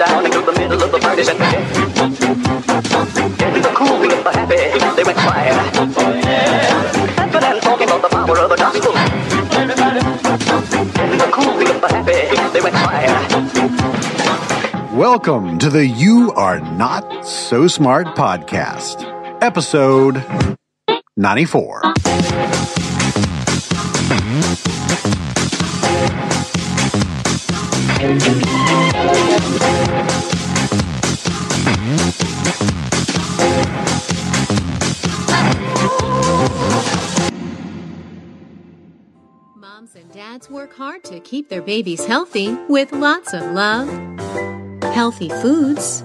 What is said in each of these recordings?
Down into the middle of the the happy, they and talking about the power of the gospel. Happy, they went quiet. Welcome to the You Are Not So Smart podcast, episode 94. Dads work hard to keep their babies healthy with lots of love, healthy foods,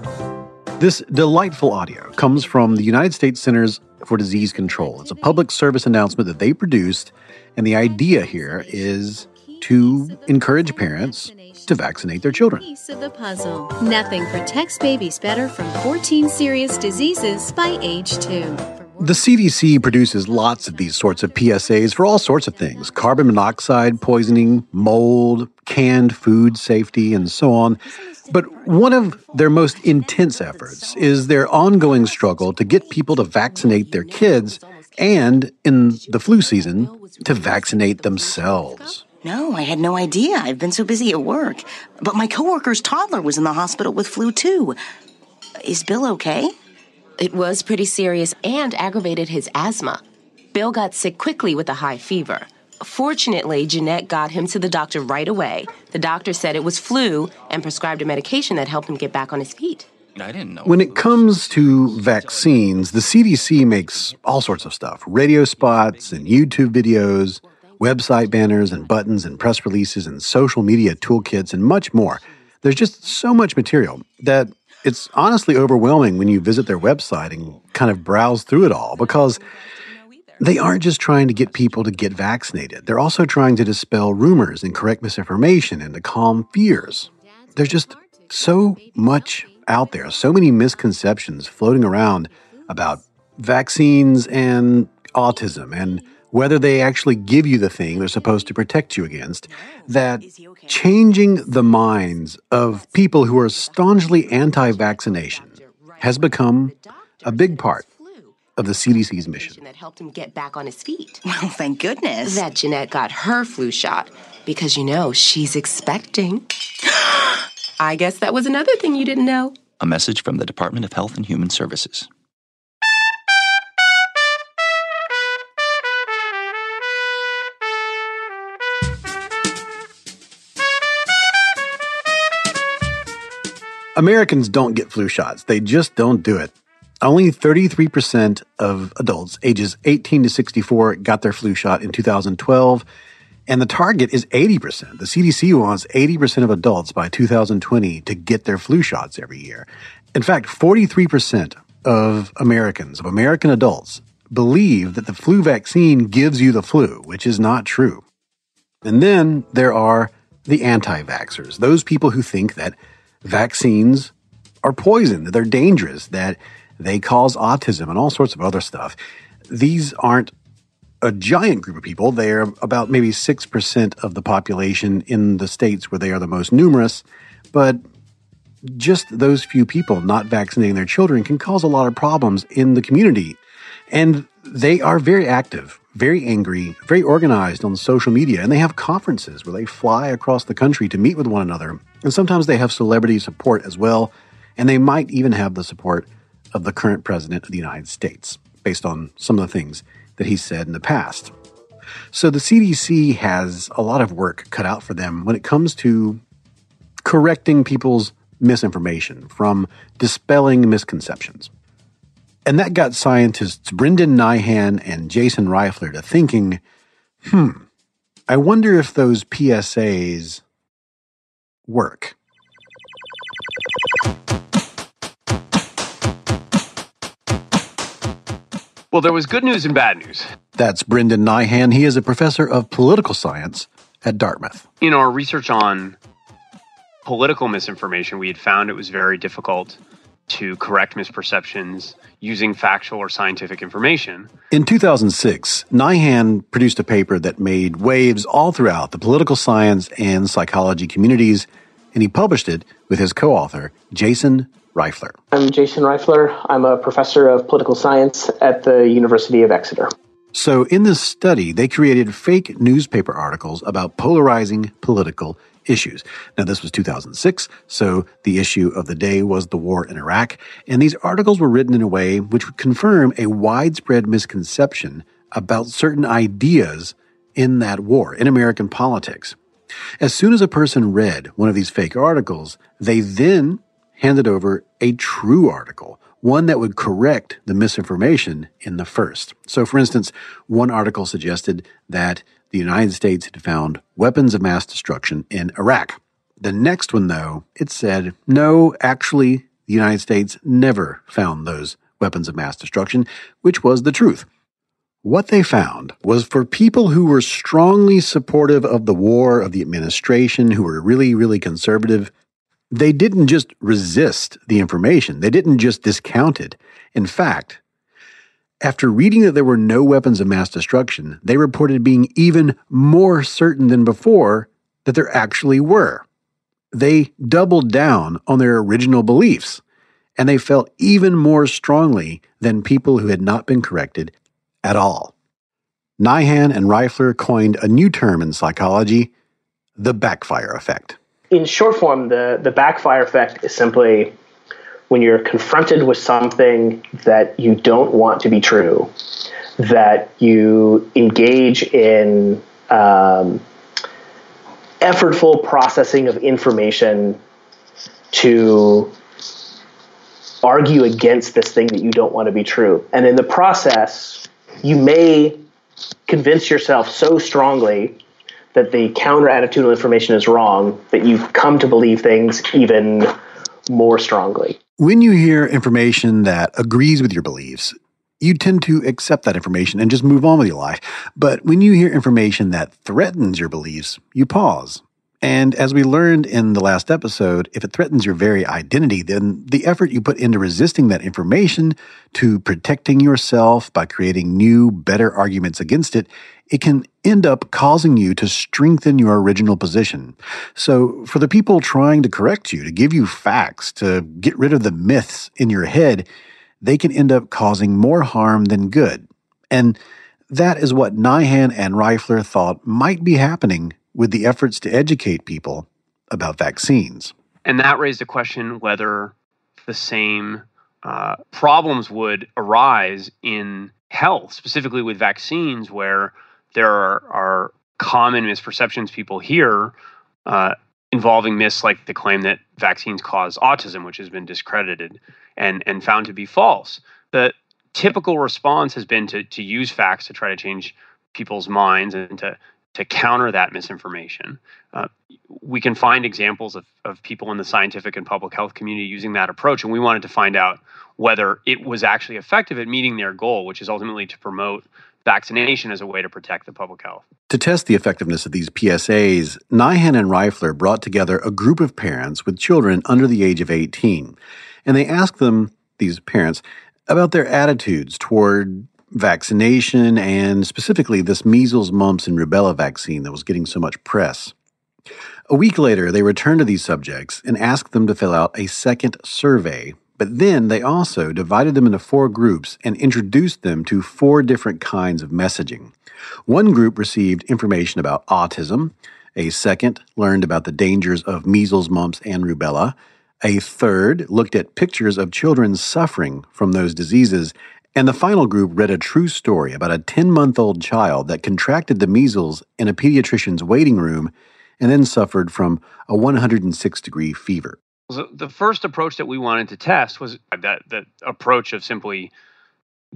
This delightful audio comes from the United States Centers for Disease Control. It's a public service announcement that they produced, and the idea here is to encourage parents to vaccinate their children. piece of the puzzle. Nothing protects babies better from 14 serious diseases by age 2. The CDC produces lots of these sorts of PSAs for all sorts of things carbon monoxide poisoning, mold, canned food safety, and so on. But one of their most intense efforts is their ongoing struggle to get people to vaccinate their kids and, in the flu season, to vaccinate themselves. No, I had no idea. I've been so busy at work. But my coworker's toddler was in the hospital with flu too. Is Bill okay? It was pretty serious and aggravated his asthma. Bill got sick quickly with a high fever. Fortunately, Jeanette got him to the doctor right away. The doctor said it was flu and prescribed a medication that helped him get back on his feet. I didn't know. When it comes to vaccines, the CDC makes all sorts of stuff radio spots and YouTube videos, website banners and buttons and press releases and social media toolkits and much more. There's just so much material that it's honestly overwhelming when you visit their website and kind of browse through it all because they aren't just trying to get people to get vaccinated. They're also trying to dispel rumors and correct misinformation and to calm fears. There's just so much out there, so many misconceptions floating around about vaccines and autism and whether they actually give you the thing they're supposed to protect you against, that changing the minds of people who are staunchly anti vaccination has become a big part of the CDC's mission. That helped him get back on his feet. Well, thank goodness. That Jeanette got her flu shot because you know she's expecting. I guess that was another thing you didn't know. A message from the Department of Health and Human Services. Americans don't get flu shots. They just don't do it. Only 33% of adults ages 18 to 64 got their flu shot in 2012, and the target is 80%. The CDC wants 80% of adults by 2020 to get their flu shots every year. In fact, 43% of Americans, of American adults, believe that the flu vaccine gives you the flu, which is not true. And then there are the anti vaxxers, those people who think that vaccines are poison, that they're dangerous, that they cause autism and all sorts of other stuff. These aren't a giant group of people. They are about maybe 6% of the population in the states where they are the most numerous. But just those few people not vaccinating their children can cause a lot of problems in the community. And they are very active, very angry, very organized on social media, and they have conferences where they fly across the country to meet with one another. And sometimes they have celebrity support as well, and they might even have the support of the current president of the United States, based on some of the things that he said in the past. So the CDC has a lot of work cut out for them when it comes to correcting people's misinformation, from dispelling misconceptions. And that got scientists Brendan Nyhan and Jason Reifler to thinking Hmm. I wonder if those PSAs work. Well, there was good news and bad news. That's Brendan Nyhan. He is a professor of political science at Dartmouth. In our research on political misinformation, we had found it was very difficult to correct misperceptions using factual or scientific information. In 2006, Nyhan produced a paper that made waves all throughout the political science and psychology communities, and he published it with his co author, Jason Reifler. I'm Jason Reifler. I'm a professor of political science at the University of Exeter. So, in this study, they created fake newspaper articles about polarizing political issues. Now, this was 2006, so the issue of the day was the war in Iraq, and these articles were written in a way which would confirm a widespread misconception about certain ideas in that war, in American politics. As soon as a person read one of these fake articles, they then handed over a true article, one that would correct the misinformation in the first. So, for instance, one article suggested that the United States had found weapons of mass destruction in Iraq. The next one, though, it said, no, actually, the United States never found those weapons of mass destruction, which was the truth. What they found was for people who were strongly supportive of the war, of the administration, who were really, really conservative, they didn't just resist the information, they didn't just discount it. In fact, after reading that there were no weapons of mass destruction, they reported being even more certain than before that there actually were. They doubled down on their original beliefs, and they felt even more strongly than people who had not been corrected at all. Nyhan and Reifler coined a new term in psychology the backfire effect in short form, the, the backfire effect is simply when you're confronted with something that you don't want to be true, that you engage in um, effortful processing of information to argue against this thing that you don't want to be true. And in the process, you may convince yourself so strongly that the counter attitudinal information is wrong, that you've come to believe things even more strongly. When you hear information that agrees with your beliefs, you tend to accept that information and just move on with your life. But when you hear information that threatens your beliefs, you pause and as we learned in the last episode, if it threatens your very identity, then the effort you put into resisting that information, to protecting yourself by creating new, better arguments against it, it can end up causing you to strengthen your original position. So, for the people trying to correct you, to give you facts, to get rid of the myths in your head, they can end up causing more harm than good. And that is what Nyhan and Reifler thought might be happening with the efforts to educate people about vaccines. And that raised a question whether the same uh, problems would arise in health, specifically with vaccines, where there are, are common misperceptions people hear uh, involving myths like the claim that vaccines cause autism, which has been discredited and, and found to be false. The typical response has been to, to use facts to try to change people's minds and to to counter that misinformation. Uh, we can find examples of, of people in the scientific and public health community using that approach, and we wanted to find out whether it was actually effective at meeting their goal, which is ultimately to promote vaccination as a way to protect the public health. To test the effectiveness of these PSAs, Nyhan and Reifler brought together a group of parents with children under the age of 18, and they asked them, these parents, about their attitudes toward vaccination and specifically this measles, mumps, and rubella vaccine that was getting so much press. A week later, they returned to these subjects and asked them to fill out a second survey. But then they also divided them into four groups and introduced them to four different kinds of messaging. One group received information about autism. A second learned about the dangers of measles, mumps, and rubella. A third looked at pictures of children suffering from those diseases. And the final group read a true story about a 10 month old child that contracted the measles in a pediatrician's waiting room and then suffered from a 106 degree fever. So the first approach that we wanted to test was that, approach of simply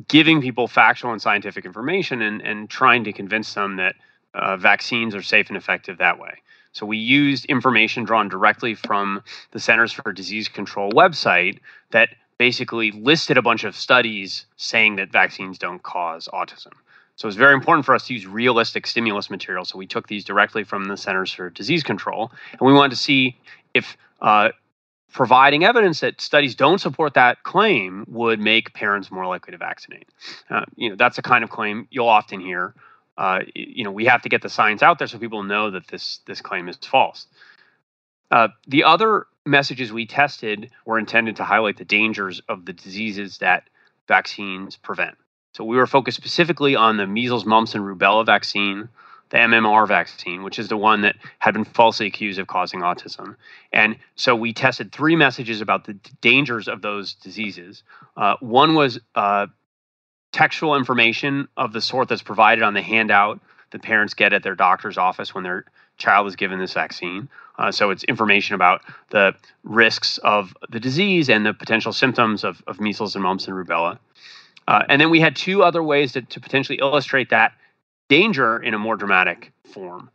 giving people factual and scientific information and, and trying to convince them that uh, vaccines are safe and effective that way. So we used information drawn directly from the Centers for Disease Control website that basically listed a bunch of studies saying that vaccines don't cause autism. So it's very important for us to use realistic stimulus material. So we took these directly from the Centers for Disease Control, and we wanted to see if uh, providing evidence that studies don't support that claim would make parents more likely to vaccinate. Uh, you know, that's a kind of claim you'll often hear. Uh, you know, we have to get the science out there so people know that this this claim is false. Uh, the other messages we tested were intended to highlight the dangers of the diseases that vaccines prevent. So we were focused specifically on the measles, mumps, and rubella vaccine, the MMR vaccine, which is the one that had been falsely accused of causing autism. And so we tested three messages about the dangers of those diseases. Uh, one was uh, textual information of the sort that's provided on the handout that parents get at their doctor's office when their child is given this vaccine. Uh, so it's information about the risks of the disease and the potential symptoms of, of measles and mumps and rubella. Uh, and then we had two other ways to, to potentially illustrate that danger in a more dramatic form.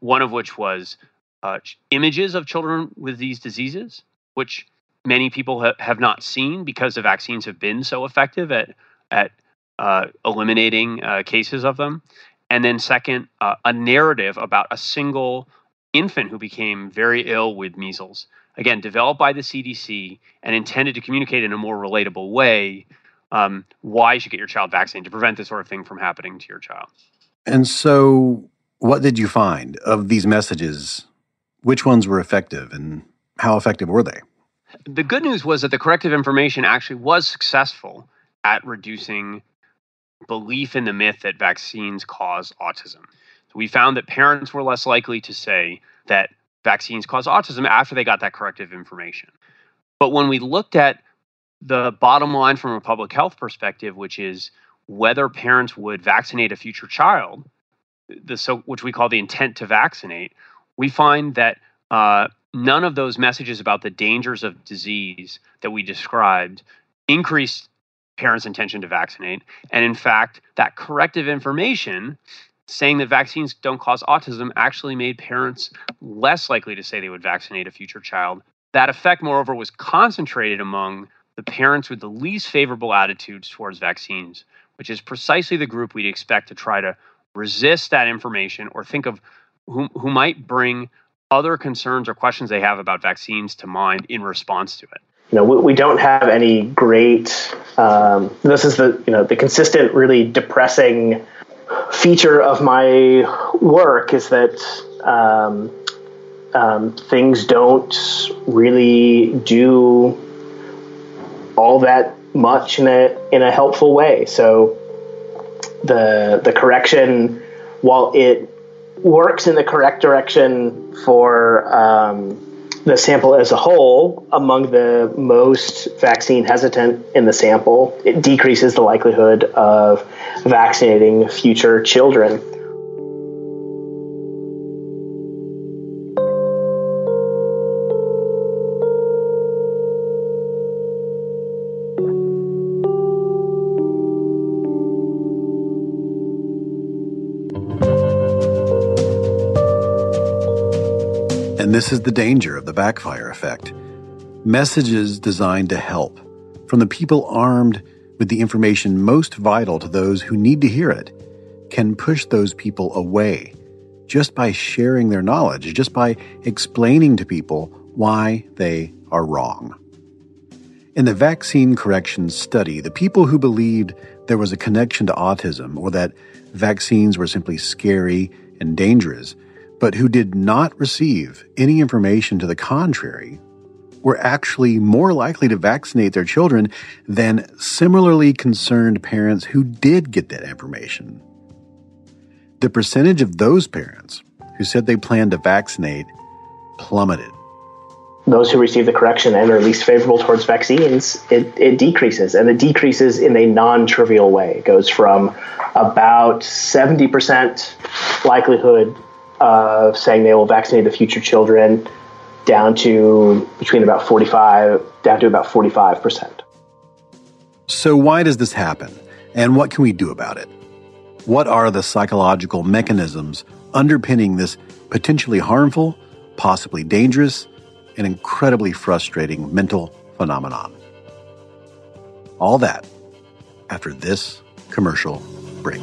One of which was uh, images of children with these diseases, which many people ha- have not seen because the vaccines have been so effective at at uh, eliminating uh, cases of them. And then, second, uh, a narrative about a single infant who became very ill with measles. Again, developed by the CDC and intended to communicate in a more relatable way um, why you should get your child vaccinated to prevent this sort of thing from happening to your child. And so, what did you find of these messages? Which ones were effective and how effective were they? The good news was that the corrective information actually was successful at reducing belief in the myth that vaccines cause autism. So we found that parents were less likely to say that vaccines cause autism after they got that corrective information. But when we looked at the bottom line from a public health perspective, which is whether parents would vaccinate a future child, the so which we call the intent to vaccinate, we find that uh, none of those messages about the dangers of disease that we described increased parents' intention to vaccinate. And in fact, that corrective information saying that vaccines don't cause autism actually made parents less likely to say they would vaccinate a future child. That effect, moreover, was concentrated among the parents with the least favorable attitudes towards vaccines, which is precisely the group we'd expect to try to resist that information or think of who, who might bring other concerns or questions they have about vaccines to mind in response to it you know, we, we don't have any great. Um, this is the you know the consistent, really depressing feature of my work is that um, um, things don't really do all that much in a in a helpful way. So the the correction, while it works in the correct direction for um, the sample as a whole, among the most vaccine hesitant in the sample, it decreases the likelihood of vaccinating future children. This is the danger of the backfire effect. Messages designed to help from the people armed with the information most vital to those who need to hear it can push those people away just by sharing their knowledge, just by explaining to people why they are wrong. In the vaccine corrections study, the people who believed there was a connection to autism or that vaccines were simply scary and dangerous but who did not receive any information to the contrary were actually more likely to vaccinate their children than similarly concerned parents who did get that information. The percentage of those parents who said they planned to vaccinate plummeted. Those who receive the correction and are least favorable towards vaccines, it, it decreases, and it decreases in a non trivial way. It goes from about 70% likelihood of saying they will vaccinate the future children down to between about 45 down to about 45%. So why does this happen and what can we do about it? What are the psychological mechanisms underpinning this potentially harmful, possibly dangerous, and incredibly frustrating mental phenomenon? All that after this commercial break.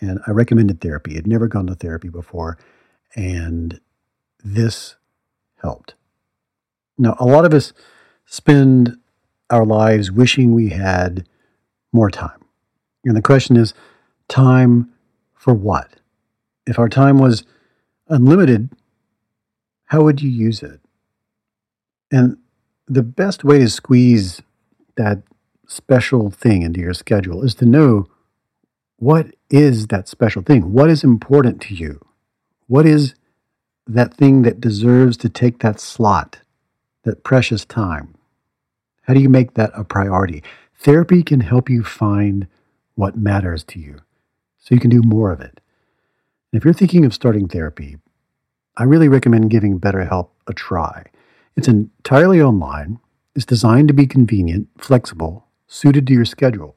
And I recommended therapy. I'd never gone to therapy before. And this helped. Now, a lot of us spend our lives wishing we had more time. And the question is time for what? If our time was unlimited, how would you use it? And the best way to squeeze that special thing into your schedule is to know what is that special thing? What is important to you? What is that thing that deserves to take that slot, that precious time? How do you make that a priority? Therapy can help you find what matters to you so you can do more of it. If you're thinking of starting therapy, I really recommend giving BetterHelp a try. It's entirely online, it's designed to be convenient, flexible, suited to your schedule.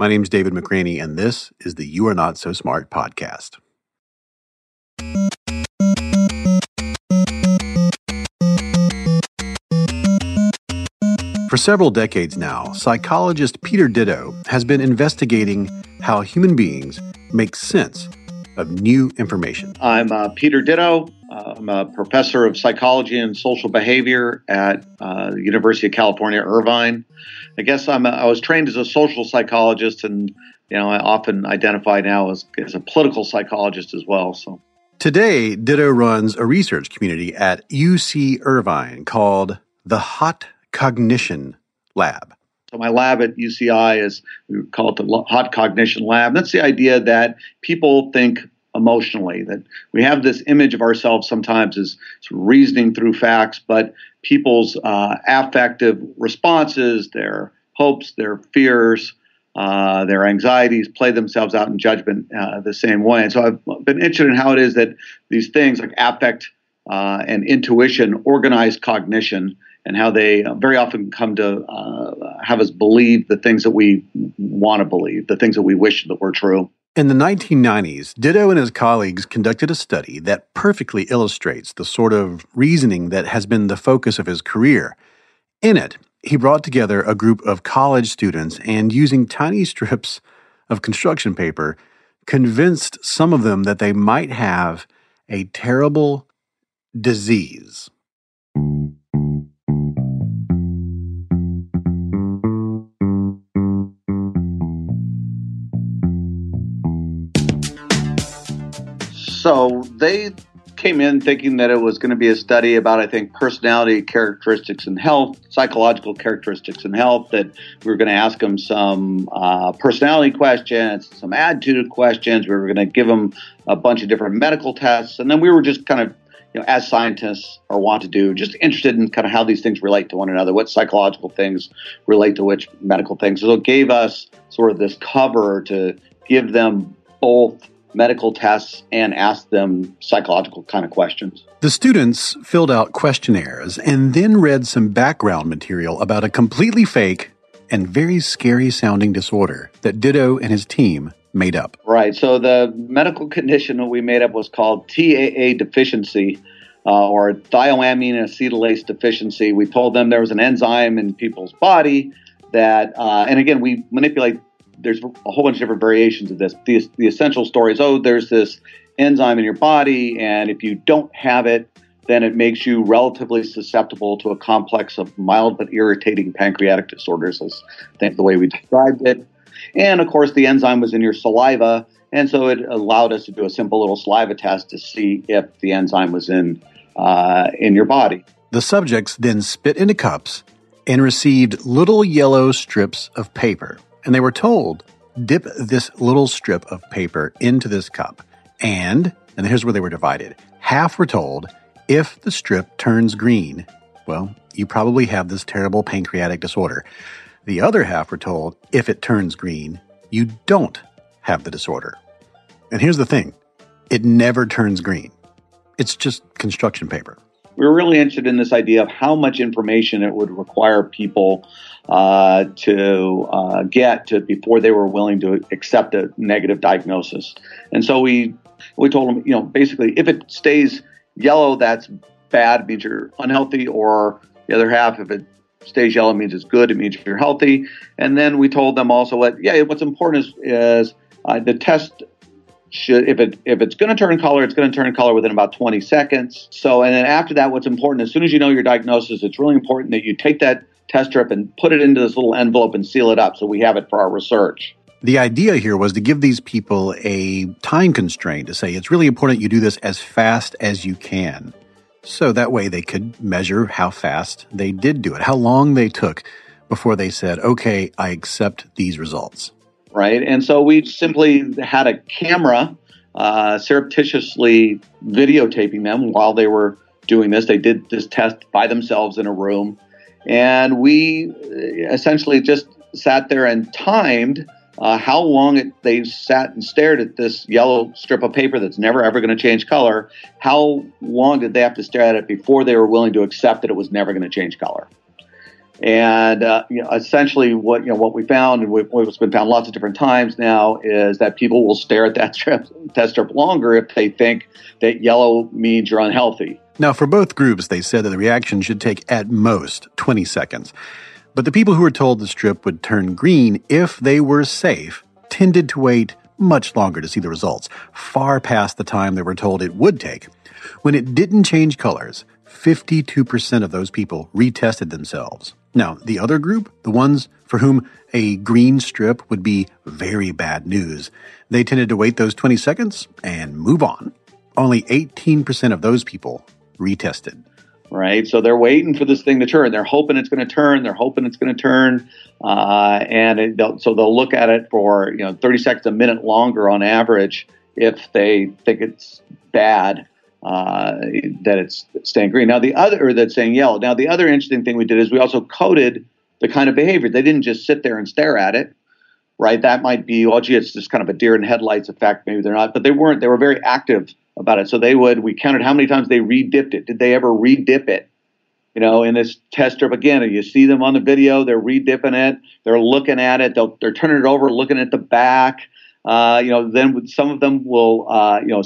My name is David McRaney, and this is the You Are Not So Smart podcast. For several decades now, psychologist Peter Ditto has been investigating how human beings make sense of new information. I'm uh, Peter Ditto. Uh, I'm a professor of psychology and social behavior at uh, the University of California, Irvine. I guess I'm a, I was trained as a social psychologist, and you know I often identify now as, as a political psychologist as well. So today, Ditto runs a research community at UC Irvine called the Hot Cognition Lab. So my lab at UCI is we call it the Hot Cognition Lab. That's the idea that people think emotionally. That we have this image of ourselves sometimes as reasoning through facts, but people's uh, affective responses, their hopes, their fears, uh, their anxieties play themselves out in judgment uh, the same way. And so I've been interested in how it is that these things like affect uh, and intuition organize cognition and how they uh, very often come to uh, have us believe the things that we want to believe, the things that we wish that were true. In the 1990s, Ditto and his colleagues conducted a study that perfectly illustrates the sort of reasoning that has been the focus of his career. In it, he brought together a group of college students and, using tiny strips of construction paper, convinced some of them that they might have a terrible disease. So they came in thinking that it was going to be a study about, I think, personality characteristics and health, psychological characteristics and health, that we were going to ask them some uh, personality questions, some attitude questions. We were going to give them a bunch of different medical tests. And then we were just kind of, you know, as scientists are want to do, just interested in kind of how these things relate to one another, what psychological things relate to which medical things. So it gave us sort of this cover to give them both medical tests and ask them psychological kind of questions. The students filled out questionnaires and then read some background material about a completely fake and very scary sounding disorder that Ditto and his team made up. Right. So the medical condition that we made up was called TAA deficiency. Uh, or thiamine acetylase deficiency. We told them there was an enzyme in people's body that, uh, and again, we manipulate there's a whole bunch of different variations of this. The, the essential story is oh, there's this enzyme in your body, and if you don't have it, then it makes you relatively susceptible to a complex of mild but irritating pancreatic disorders, as the way we described it. And of course, the enzyme was in your saliva, and so it allowed us to do a simple little saliva test to see if the enzyme was in uh, in your body. The subjects then spit into cups and received little yellow strips of paper and they were told, dip this little strip of paper into this cup. And, and here's where they were divided half were told, if the strip turns green, well, you probably have this terrible pancreatic disorder. The other half were told, if it turns green, you don't have the disorder. And here's the thing it never turns green, it's just construction paper. we were really interested in this idea of how much information it would require people uh, to uh, get to before they were willing to accept a negative diagnosis. And so we we told them, you know, basically, if it stays yellow, that's bad, means you're unhealthy, or the other half, if it stays yellow, means it's good, it means you're healthy. And then we told them also what, yeah, what's important is, is uh, the test should if it if it's going to turn color, it's going to turn color within about 20 seconds. So, and then after that, what's important as soon as you know your diagnosis, it's really important that you take that test strip and put it into this little envelope and seal it up so we have it for our research. The idea here was to give these people a time constraint to say it's really important you do this as fast as you can. So that way they could measure how fast they did do it, how long they took before they said, okay, I accept these results right? And so we simply had a camera uh, surreptitiously videotaping them while they were doing this. They did this test by themselves in a room. And we essentially just sat there and timed uh, how long it, they sat and stared at this yellow strip of paper that's never ever going to change color. How long did they have to stare at it before they were willing to accept that it was never going to change color? And uh, you know, essentially, what you know, what we found, and what's been found lots of different times now, is that people will stare at that strip, test strip longer if they think that yellow means you're unhealthy. Now, for both groups, they said that the reaction should take at most 20 seconds. But the people who were told the strip would turn green if they were safe tended to wait much longer to see the results, far past the time they were told it would take. When it didn't change colors, 52% of those people retested themselves. Now, the other group, the ones for whom a green strip would be very bad news, they tended to wait those 20 seconds and move on. Only 18% of those people retested. Right. So they're waiting for this thing to turn. They're hoping it's going to turn. They're hoping it's going to turn. Uh, and it, they'll, so they'll look at it for, you know, 30 seconds, a minute longer on average if they think it's bad uh, that it's staying green. Now the other that's saying yellow. Now the other interesting thing we did is we also coded the kind of behavior. They didn't just sit there and stare at it, right? That might be well, gee, it's just kind of a deer in headlights effect. Maybe they're not, but they weren't. They were very active about it. So they would. We counted how many times they re-dipped it. Did they ever re-dip it? You know, in this test strip again, you see them on the video. They're re-dipping it. They're looking at it. They'll, they're turning it over, looking at the back. Uh, you know, then some of them will, uh, you know,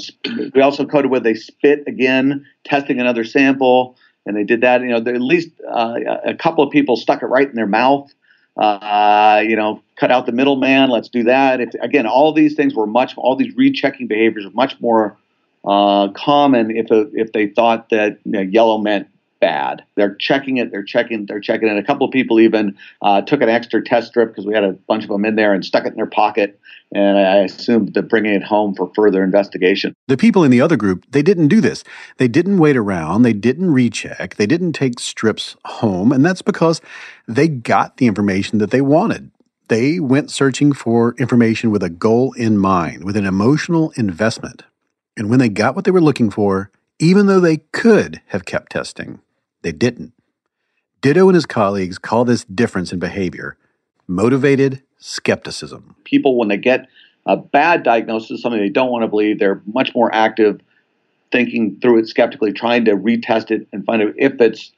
we also coded where they spit again, testing another sample, and they did that. You know, at least uh, a couple of people stuck it right in their mouth. Uh, you know, cut out the middleman. Let's do that. Again, all these things were much, all these rechecking behaviors were much more uh, common if a, if they thought that you know, yellow meant bad. They're checking it. They're checking. They're checking it. A couple of people even uh, took an extra test strip because we had a bunch of them in there and stuck it in their pocket. And I assumed they're bringing it home for further investigation. The people in the other group, they didn't do this. They didn't wait around. They didn't recheck. They didn't take strips home. And that's because they got the information that they wanted. They went searching for information with a goal in mind, with an emotional investment. And when they got what they were looking for, even though they could have kept testing, they didn't. Ditto and his colleagues call this difference in behavior motivated skepticism. People, when they get a bad diagnosis, something they don't want to believe, they're much more active thinking through it skeptically, trying to retest it and find out if it's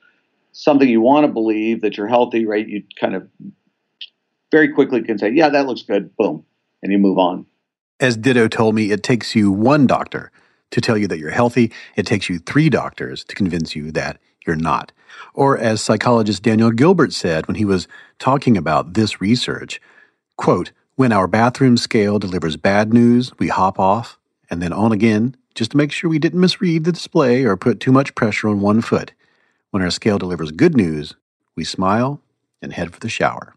something you want to believe that you're healthy, right? You kind of very quickly can say, yeah, that looks good, boom, and you move on. As Ditto told me, it takes you one doctor to tell you that you're healthy. It takes you three doctors to convince you that you're not. Or as psychologist Daniel Gilbert said when he was talking about this research, quote, when our bathroom scale delivers bad news, we hop off and then on again just to make sure we didn't misread the display or put too much pressure on one foot. When our scale delivers good news, we smile and head for the shower.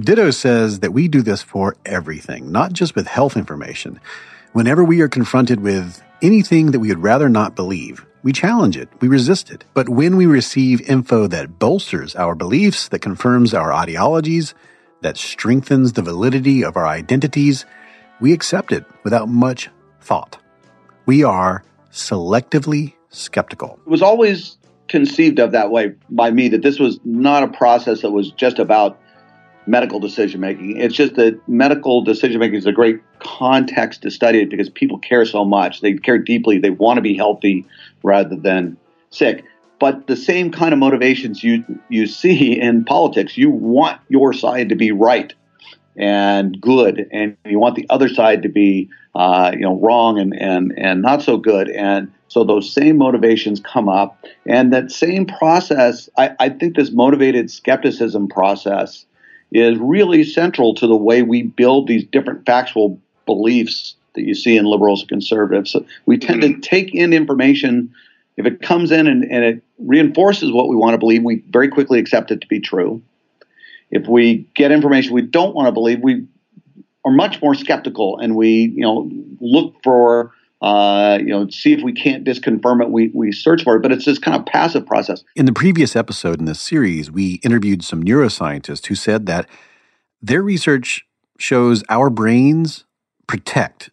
Ditto says that we do this for everything, not just with health information. Whenever we are confronted with anything that we would rather not believe, we challenge it, we resist it. But when we receive info that bolsters our beliefs, that confirms our ideologies, that strengthens the validity of our identities, we accept it without much thought. We are selectively skeptical. It was always conceived of that way by me that this was not a process that was just about medical decision making. It's just that medical decision making is a great context to study it because people care so much. They care deeply. They want to be healthy rather than sick. But the same kind of motivations you you see in politics, you want your side to be right and good, and you want the other side to be uh, you know wrong and and and not so good. And so those same motivations come up, and that same process. I, I think this motivated skepticism process is really central to the way we build these different factual beliefs that you see in liberals and conservatives. So we tend to mm-hmm. take in information. If it comes in and, and it reinforces what we want to believe, we very quickly accept it to be true. If we get information we don't want to believe, we are much more skeptical and we, you know, look for uh, you know, see if we can't disconfirm it. We, we search for it, but it's this kind of passive process. In the previous episode in this series, we interviewed some neuroscientists who said that their research shows our brains protect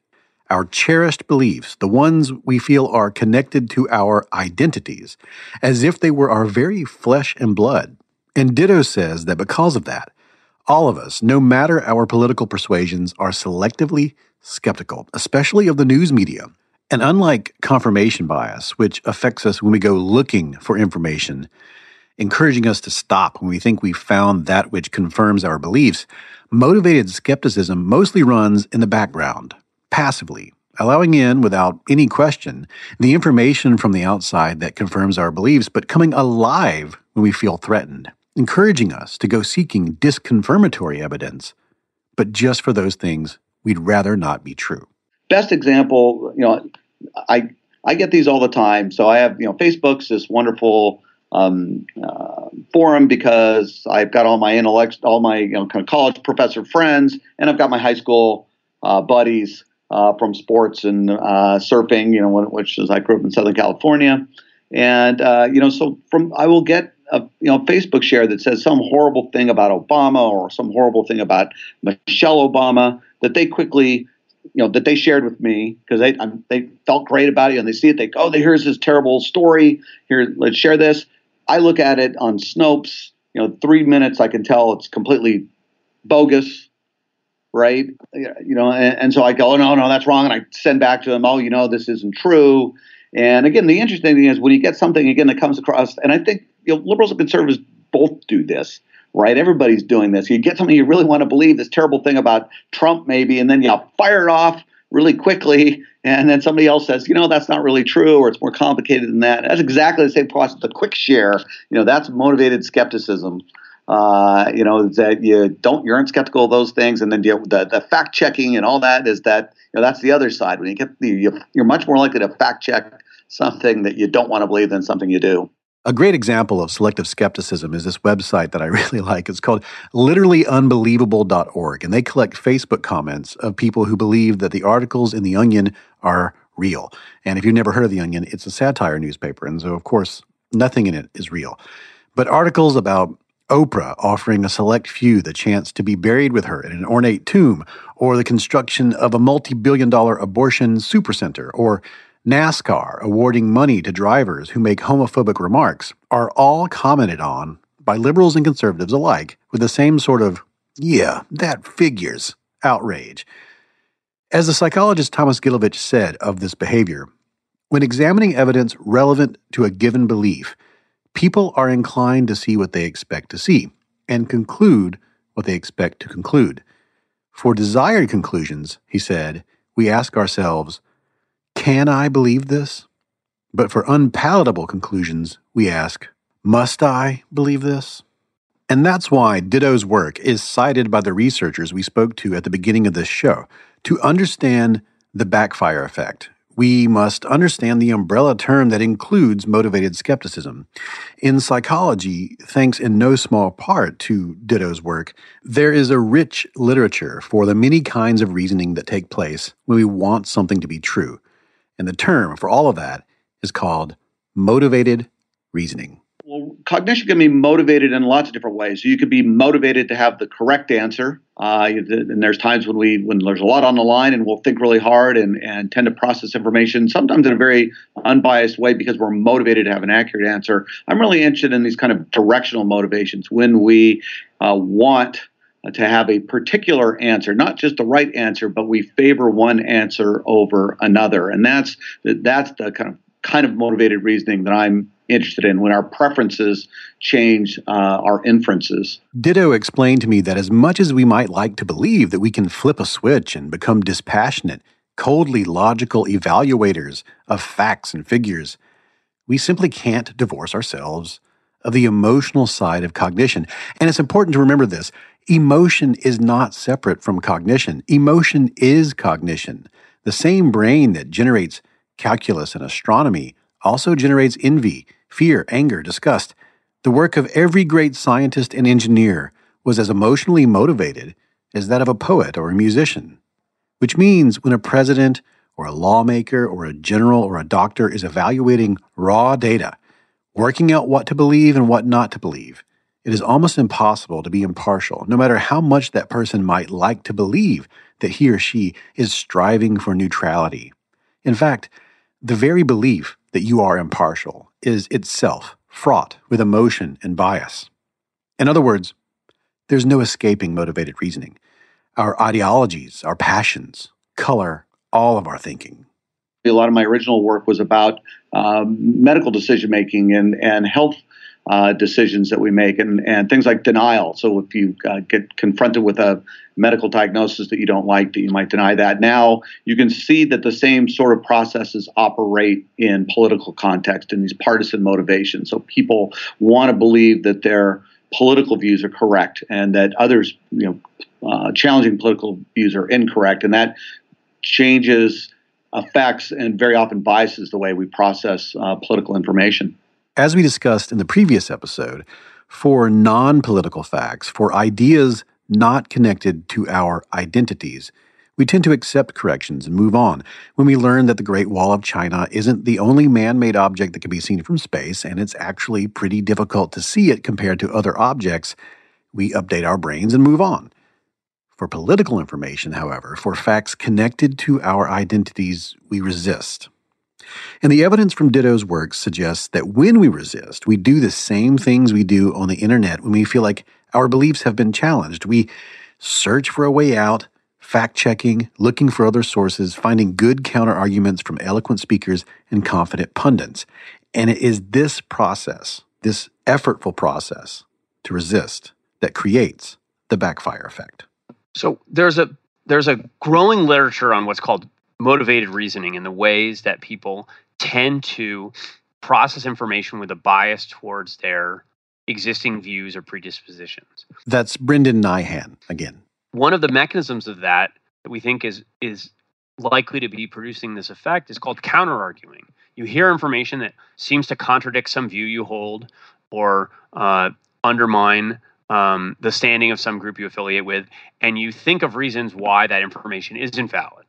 our cherished beliefs, the ones we feel are connected to our identities, as if they were our very flesh and blood. And Ditto says that because of that, all of us, no matter our political persuasions, are selectively skeptical, especially of the news media. And unlike confirmation bias, which affects us when we go looking for information, encouraging us to stop when we think we've found that which confirms our beliefs, motivated skepticism mostly runs in the background, passively, allowing in, without any question, the information from the outside that confirms our beliefs, but coming alive when we feel threatened, encouraging us to go seeking disconfirmatory evidence, but just for those things we'd rather not be true. Best example, you know, I I get these all the time. So I have, you know, Facebook's this wonderful um, uh, forum because I've got all my intellect, all my you know kind of college professor friends, and I've got my high school uh, buddies uh, from sports and uh, surfing. You know, which is I grew up in Southern California, and uh, you know, so from I will get a you know Facebook share that says some horrible thing about Obama or some horrible thing about Michelle Obama, that they quickly you know that they shared with me because they um, they felt great about it and they see it they go oh here's this terrible story. Here let's share this. I look at it on snopes you know three minutes i can tell it's completely bogus right? You know and, and so i go oh no no that's wrong and i send back to them oh you know this isn't true. And again the interesting thing is when you get something again that comes across and i think you know liberals and conservatives both do this right? Everybody's doing this. You get something you really want to believe, this terrible thing about Trump, maybe, and then you fire it off really quickly, and then somebody else says, you know, that's not really true, or it's more complicated than that. That's exactly the same process. The quick share, you know, that's motivated skepticism. Uh, you know, that you don't, you aren't skeptical of those things, and then you, the the fact checking and all that is that you know that's the other side. When you get you, you're much more likely to fact check something that you don't want to believe than something you do. A great example of selective skepticism is this website that I really like. It's called literallyunbelievable.org, and they collect Facebook comments of people who believe that the articles in The Onion are real. And if you've never heard of The Onion, it's a satire newspaper, and so, of course, nothing in it is real. But articles about Oprah offering a select few the chance to be buried with her in an ornate tomb, or the construction of a multi billion dollar abortion supercenter, or NASCAR awarding money to drivers who make homophobic remarks are all commented on by liberals and conservatives alike with the same sort of, yeah, that figures outrage. As the psychologist Thomas Gilovich said of this behavior, when examining evidence relevant to a given belief, people are inclined to see what they expect to see and conclude what they expect to conclude. For desired conclusions, he said, we ask ourselves, can I believe this? But for unpalatable conclusions, we ask, must I believe this? And that's why Ditto's work is cited by the researchers we spoke to at the beginning of this show. To understand the backfire effect, we must understand the umbrella term that includes motivated skepticism. In psychology, thanks in no small part to Ditto's work, there is a rich literature for the many kinds of reasoning that take place when we want something to be true. And the term for all of that is called motivated reasoning. Well, cognition can be motivated in lots of different ways. You could be motivated to have the correct answer, uh, and there's times when we when there's a lot on the line, and we'll think really hard and and tend to process information sometimes in a very unbiased way because we're motivated to have an accurate answer. I'm really interested in these kind of directional motivations when we uh, want to have a particular answer, not just the right answer, but we favor one answer over another, and that's that's the kind of kind of motivated reasoning that I'm interested in when our preferences change uh, our inferences. Ditto explained to me that as much as we might like to believe that we can flip a switch and become dispassionate, coldly logical evaluators of facts and figures, we simply can't divorce ourselves of the emotional side of cognition. And it's important to remember this emotion is not separate from cognition, emotion is cognition. The same brain that generates calculus and astronomy also generates envy, fear, anger, disgust. The work of every great scientist and engineer was as emotionally motivated as that of a poet or a musician. Which means when a president or a lawmaker or a general or a doctor is evaluating raw data, working out what to believe and what not to believe, it is almost impossible to be impartial, no matter how much that person might like to believe that he or she is striving for neutrality. In fact, the very belief that you are impartial is itself fraught with emotion and bias. In other words, there's no escaping motivated reasoning. Our ideologies, our passions, color all of our thinking. A lot of my original work was about um, medical decision making and, and health uh, decisions that we make and, and things like denial. So if you uh, get confronted with a medical diagnosis that you don't like, that you might deny that. Now you can see that the same sort of processes operate in political context in these partisan motivations. So people want to believe that their political views are correct and that others, you know, uh, challenging political views are incorrect, and that changes, affects, and very often biases the way we process uh, political information. As we discussed in the previous episode, for non political facts, for ideas not connected to our identities, we tend to accept corrections and move on. When we learn that the Great Wall of China isn't the only man made object that can be seen from space, and it's actually pretty difficult to see it compared to other objects, we update our brains and move on. For political information, however, for facts connected to our identities, we resist. And the evidence from Ditto's work suggests that when we resist, we do the same things we do on the internet when we feel like our beliefs have been challenged. We search for a way out, fact checking, looking for other sources, finding good counter arguments from eloquent speakers and confident pundits. And it is this process, this effortful process to resist, that creates the backfire effect. So there's a there's a growing literature on what's called motivated reasoning and the ways that people tend to process information with a bias towards their existing views or predispositions. That's Brendan Nyhan again. One of the mechanisms of that that we think is is likely to be producing this effect is called counter arguing. You hear information that seems to contradict some view you hold or uh, undermine um, the standing of some group you affiliate with, and you think of reasons why that information is invalid.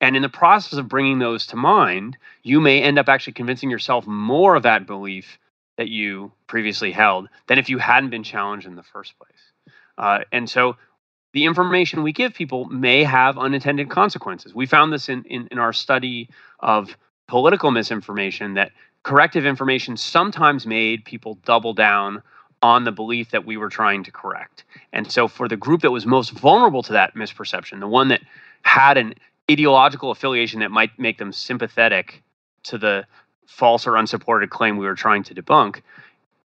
And in the process of bringing those to mind, you may end up actually convincing yourself more of that belief that you previously held than if you hadn't been challenged in the first place. Uh, and so the information we give people may have unintended consequences. We found this in, in, in our study of political misinformation that corrective information sometimes made people double down on the belief that we were trying to correct. And so, for the group that was most vulnerable to that misperception, the one that had an ideological affiliation that might make them sympathetic to the false or unsupported claim we were trying to debunk,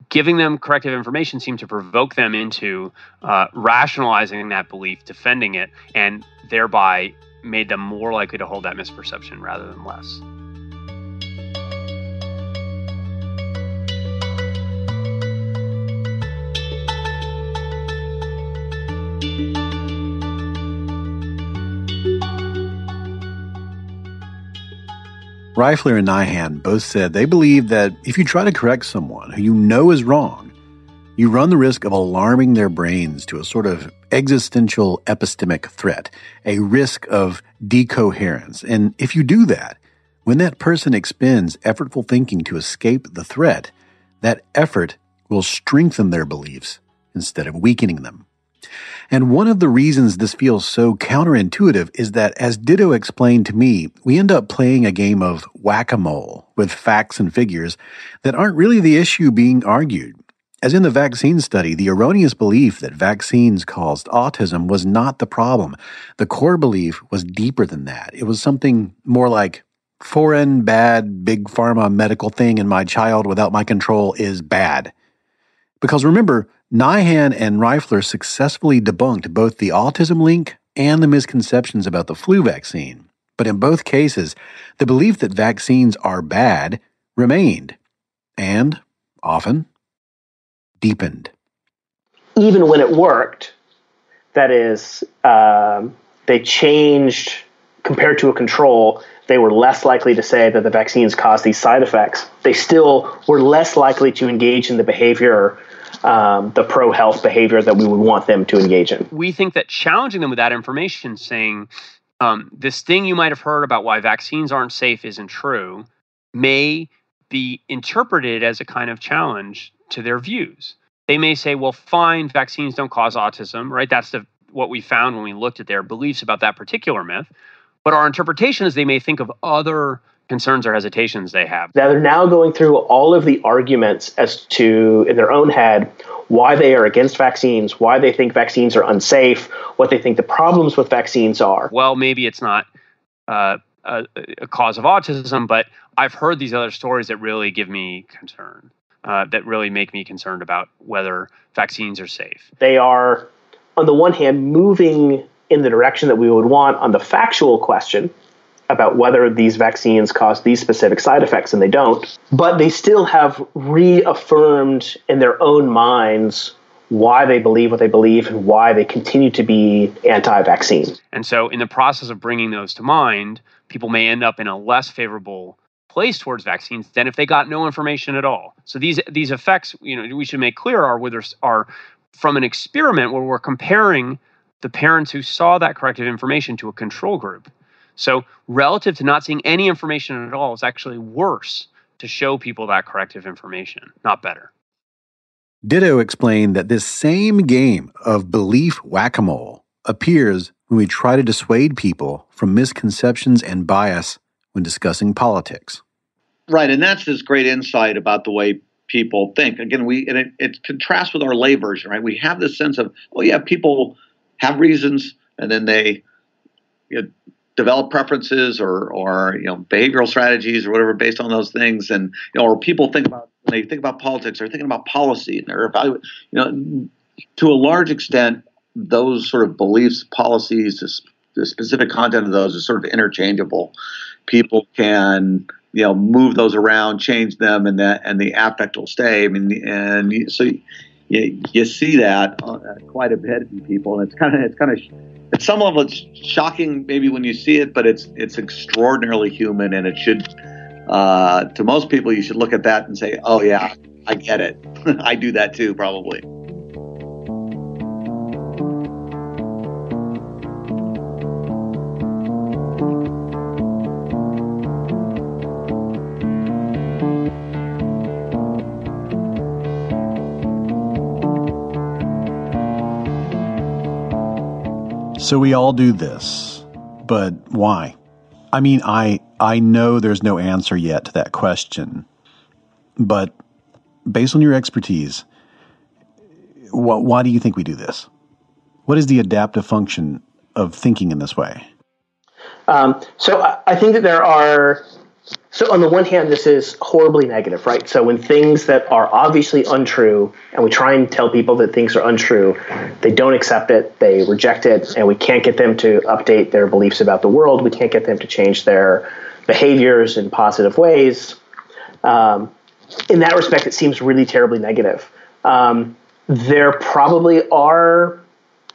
giving them corrective information seemed to provoke them into uh, rationalizing that belief, defending it, and thereby made them more likely to hold that misperception rather than less. Reifler and Nyhan both said they believe that if you try to correct someone who you know is wrong, you run the risk of alarming their brains to a sort of existential epistemic threat, a risk of decoherence. And if you do that, when that person expends effortful thinking to escape the threat, that effort will strengthen their beliefs instead of weakening them. And one of the reasons this feels so counterintuitive is that, as Ditto explained to me, we end up playing a game of whack a mole with facts and figures that aren't really the issue being argued. As in the vaccine study, the erroneous belief that vaccines caused autism was not the problem. The core belief was deeper than that. It was something more like foreign, bad, big pharma medical thing in my child without my control is bad. Because remember, Nyhan and Reifler successfully debunked both the autism link and the misconceptions about the flu vaccine. But in both cases, the belief that vaccines are bad remained, and often deepened. Even when it worked, that is, um, they changed compared to a control, they were less likely to say that the vaccines caused these side effects. They still were less likely to engage in the behavior, um, the pro health behavior that we would want them to engage in. We think that challenging them with that information, saying um, this thing you might have heard about why vaccines aren't safe isn't true, may be interpreted as a kind of challenge to their views. They may say, well, fine, vaccines don't cause autism, right? That's the, what we found when we looked at their beliefs about that particular myth. But our interpretation is they may think of other concerns or hesitations they have. Now they're now going through all of the arguments as to, in their own head, why they are against vaccines, why they think vaccines are unsafe, what they think the problems with vaccines are. Well, maybe it's not uh, a, a, cause of autism, but I've heard these other stories that really give me concern, uh, that really make me concerned about whether vaccines are safe. They are, on the one hand, moving in the direction that we would want on the factual question about whether these vaccines cause these specific side effects, and they don't. But they still have reaffirmed in their own minds why they believe what they believe and why they continue to be anti vaccine. And so, in the process of bringing those to mind, people may end up in a less favorable place towards vaccines than if they got no information at all. So these these effects, you know, we should make clear are whether are from an experiment where we're comparing the parents who saw that corrective information to a control group. So, relative to not seeing any information at all, it's actually worse to show people that corrective information, not better. Ditto explained that this same game of belief whack a mole appears when we try to dissuade people from misconceptions and bias when discussing politics. Right, and that's this great insight about the way people think. Again, we and it, it contrasts with our lay version, right? We have this sense of, oh yeah, people have reasons, and then they you know, develop preferences or or you know behavioral strategies or whatever based on those things, and you know, or people think about when they think about politics, they're thinking about policy, and they're evaluating. You know, to a large extent, those sort of beliefs, policies, the specific content of those is sort of interchangeable. People can you know move those around, change them, and that and the affect will stay. I mean, and so you, you see that uh, quite a bit in people, and it's kind of it's kind of at some level it's shocking maybe when you see it, but it's it's extraordinarily human, and it should uh, to most people you should look at that and say, oh yeah, I get it, I do that too probably. So we all do this, but why? I mean, I I know there's no answer yet to that question, but based on your expertise, wh- why do you think we do this? What is the adaptive function of thinking in this way? Um, so I think that there are so, on the one hand, this is horribly negative, right? So, when things that are obviously untrue, and we try and tell people that things are untrue, they don't accept it, they reject it, and we can't get them to update their beliefs about the world. We can't get them to change their behaviors in positive ways. Um, in that respect, it seems really terribly negative. Um, there probably are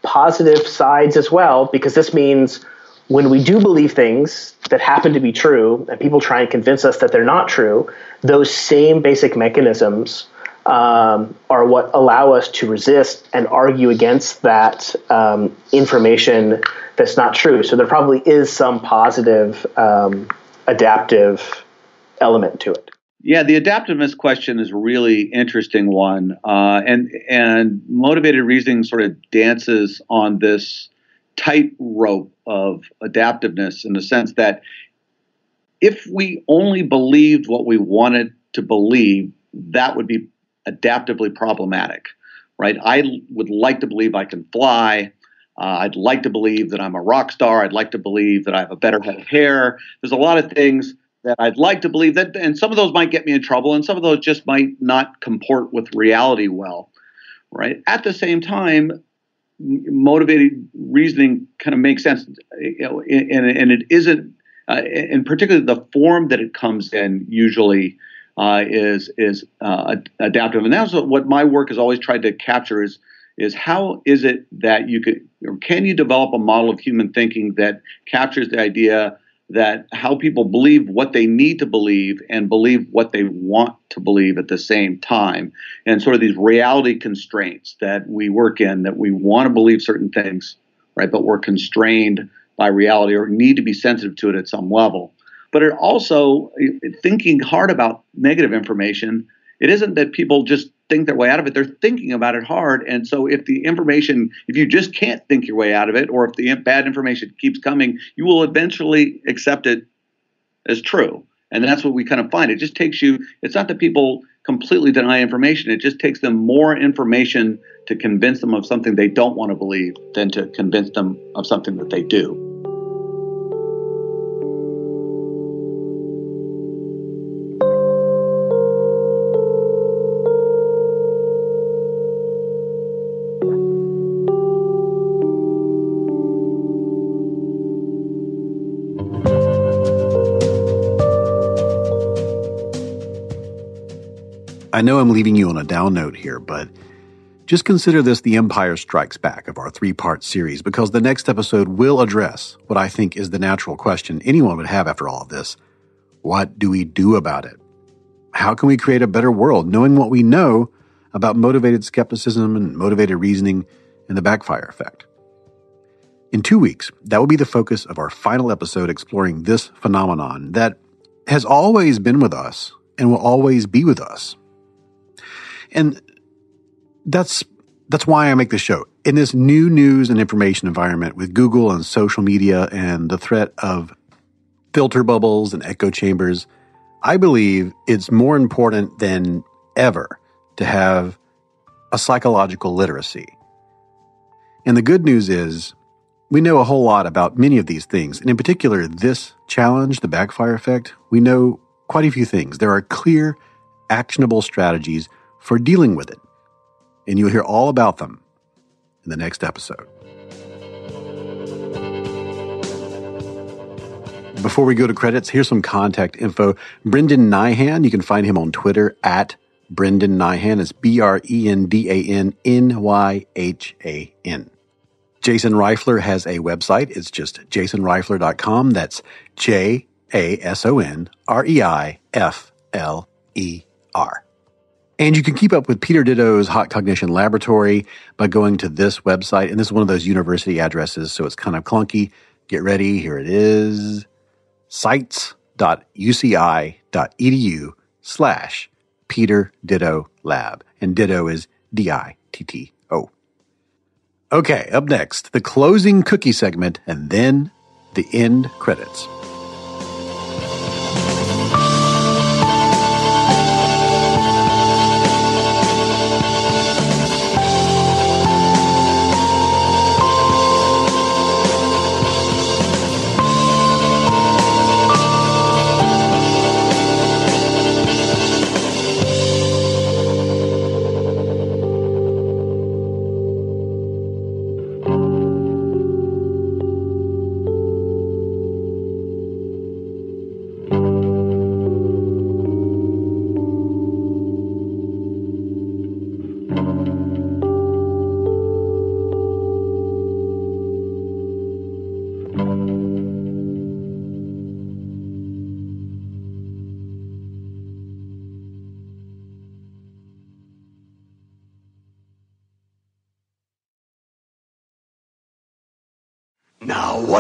positive sides as well, because this means when we do believe things that happen to be true and people try and convince us that they're not true, those same basic mechanisms um, are what allow us to resist and argue against that um, information that's not true. So there probably is some positive um, adaptive element to it. Yeah, the adaptiveness question is a really interesting one, uh, and and motivated reasoning sort of dances on this tightrope of adaptiveness in the sense that if we only believed what we wanted to believe, that would be adaptively problematic, right? I would like to believe I can fly. Uh, I'd like to believe that I'm a rock star. I'd like to believe that I have a better head of hair. There's a lot of things that I'd like to believe that, and some of those might get me in trouble, and some of those just might not comport with reality well, right? At the same time, motivated reasoning kind of makes sense, you know, and, and it isn't, uh, and particularly the form that it comes in usually uh, is is uh, adaptive, and that's what my work has always tried to capture is is how is it that you could or can you develop a model of human thinking that captures the idea that how people believe what they need to believe and believe what they want to believe at the same time and sort of these reality constraints that we work in that we want to believe certain things right but we're constrained by reality or need to be sensitive to it at some level. But it also thinking hard about negative information it isn't that people just think their way out of it. They're thinking about it hard. And so if the information, if you just can't think your way out of it, or if the bad information keeps coming, you will eventually accept it as true. And that's what we kind of find. It just takes you, it's not that people completely deny information, it just takes them more information to convince them of something they don't want to believe than to convince them of something that they do. I know I'm leaving you on a down note here, but just consider this the Empire Strikes Back of our three part series because the next episode will address what I think is the natural question anyone would have after all of this. What do we do about it? How can we create a better world knowing what we know about motivated skepticism and motivated reasoning and the backfire effect? In two weeks, that will be the focus of our final episode exploring this phenomenon that has always been with us and will always be with us and that's that's why I make this show. In this new news and information environment with Google and social media and the threat of filter bubbles and echo chambers, I believe it's more important than ever to have a psychological literacy. And the good news is we know a whole lot about many of these things. And in particular, this challenge, the backfire effect, we know quite a few things. There are clear, actionable strategies for dealing with it. And you'll hear all about them in the next episode. Before we go to credits, here's some contact info. Brendan Nyhan, you can find him on Twitter at Brendan Nyhan. It's B R E N D A N N Y H A N. Jason Reifler has a website. It's just jasonreifler.com. That's J A S O N R E I F L E R. And you can keep up with Peter Ditto's Hot Cognition Laboratory by going to this website. And this is one of those university addresses, so it's kind of clunky. Get ready. Here it is sites.uci.edu slash Peter Ditto Lab. And Ditto is D I T T O. Okay, up next, the closing cookie segment and then the end credits.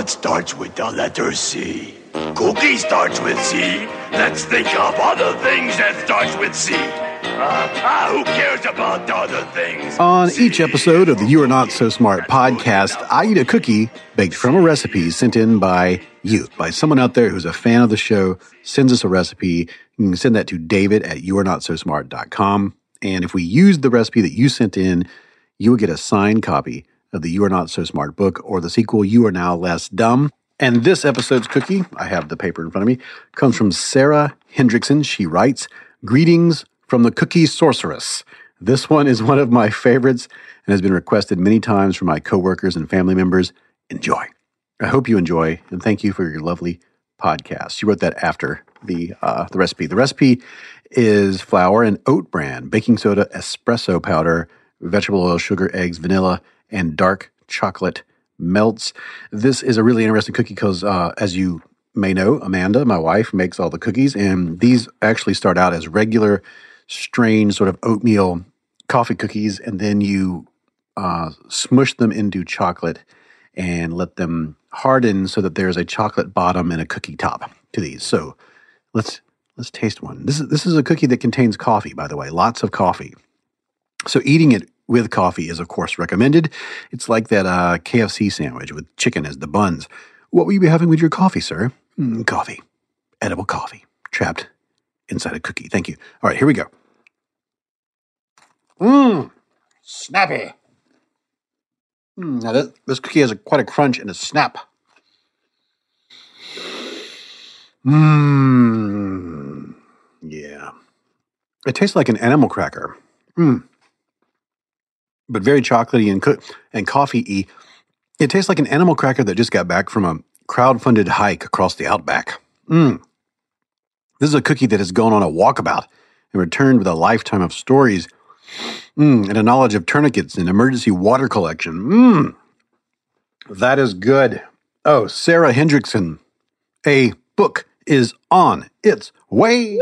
What starts with the letter C? Cookie starts with C. Let's think of other things that starts with C. Uh, ah, who cares about other things? On each episode of the You Are Not So Smart podcast, I eat a cookie baked from a recipe sent in by you, by someone out there who's a fan of the show, sends us a recipe. You can send that to david at youarenotsosmart.com. And if we use the recipe that you sent in, you will get a signed copy of the You Are Not So Smart book or the sequel, You Are Now Less Dumb. And this episode's cookie, I have the paper in front of me, comes from Sarah Hendrickson. She writes, Greetings from the Cookie Sorceress. This one is one of my favorites and has been requested many times from my coworkers and family members. Enjoy. I hope you enjoy, and thank you for your lovely podcast. She wrote that after the uh, the recipe. The recipe is flour and oat bran, baking soda, espresso powder, vegetable oil, sugar, eggs, vanilla, and dark chocolate melts. This is a really interesting cookie because, uh, as you may know, Amanda, my wife, makes all the cookies, and these actually start out as regular, strange sort of oatmeal coffee cookies, and then you uh, smush them into chocolate and let them harden so that there's a chocolate bottom and a cookie top to these. So let's let's taste one. This is this is a cookie that contains coffee, by the way, lots of coffee. So eating it with coffee is of course recommended. It's like that uh, KFC sandwich with chicken as the buns. What will you be having with your coffee, sir? Mm, coffee, edible coffee, trapped inside a cookie. Thank you. All right, here we go. Mmm, snappy. Mm, now this, this cookie has a, quite a crunch and a snap. Mmm. Yeah. It tastes like an animal cracker. Mmm. But very chocolatey and, co- and coffee-y. It tastes like an animal cracker that just got back from a crowd-funded hike across the outback. Mmm. This is a cookie that has gone on a walkabout and returned with a lifetime of stories mm, and a knowledge of tourniquets and emergency water collection. Mmm. That is good. Oh, Sarah Hendrickson. A book is on its way.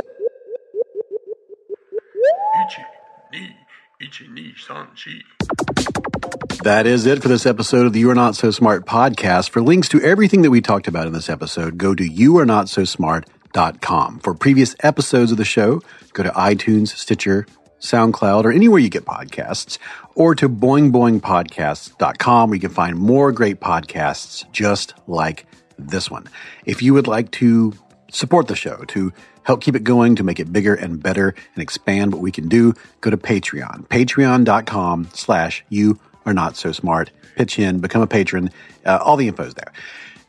That is it for this episode of the You Are Not So Smart podcast. For links to everything that we talked about in this episode, go to youarenotsosmart.com. For previous episodes of the show, go to iTunes, Stitcher, SoundCloud, or anywhere you get podcasts, or to boingboingpodcasts.com where you can find more great podcasts just like this one. If you would like to support the show, to help keep it going, to make it bigger and better and expand what we can do, go to Patreon. Patreon.com slash you are not so smart. Pitch in, become a patron. Uh, all the info is there.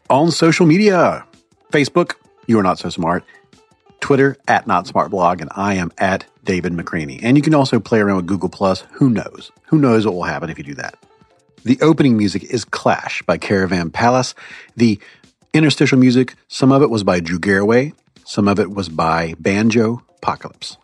On social media, Facebook, you are not so smart. Twitter at Not Smart Blog, and I am at David McRaney. And you can also play around with Google Plus. Who knows? Who knows what will happen if you do that? The opening music is Clash by Caravan Palace. The interstitial music, some of it was by Drew Garraway, some of it was by Banjo Apocalypse.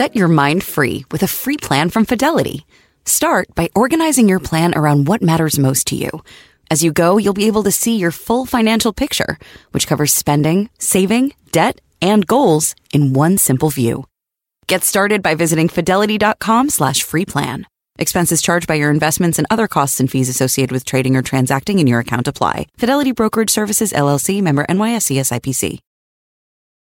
Set your mind free with a free plan from Fidelity. Start by organizing your plan around what matters most to you. As you go, you'll be able to see your full financial picture, which covers spending, saving, debt, and goals in one simple view. Get started by visiting fidelity.com slash free plan. Expenses charged by your investments and other costs and fees associated with trading or transacting in your account apply. Fidelity Brokerage Services LLC member NYSE SIPC.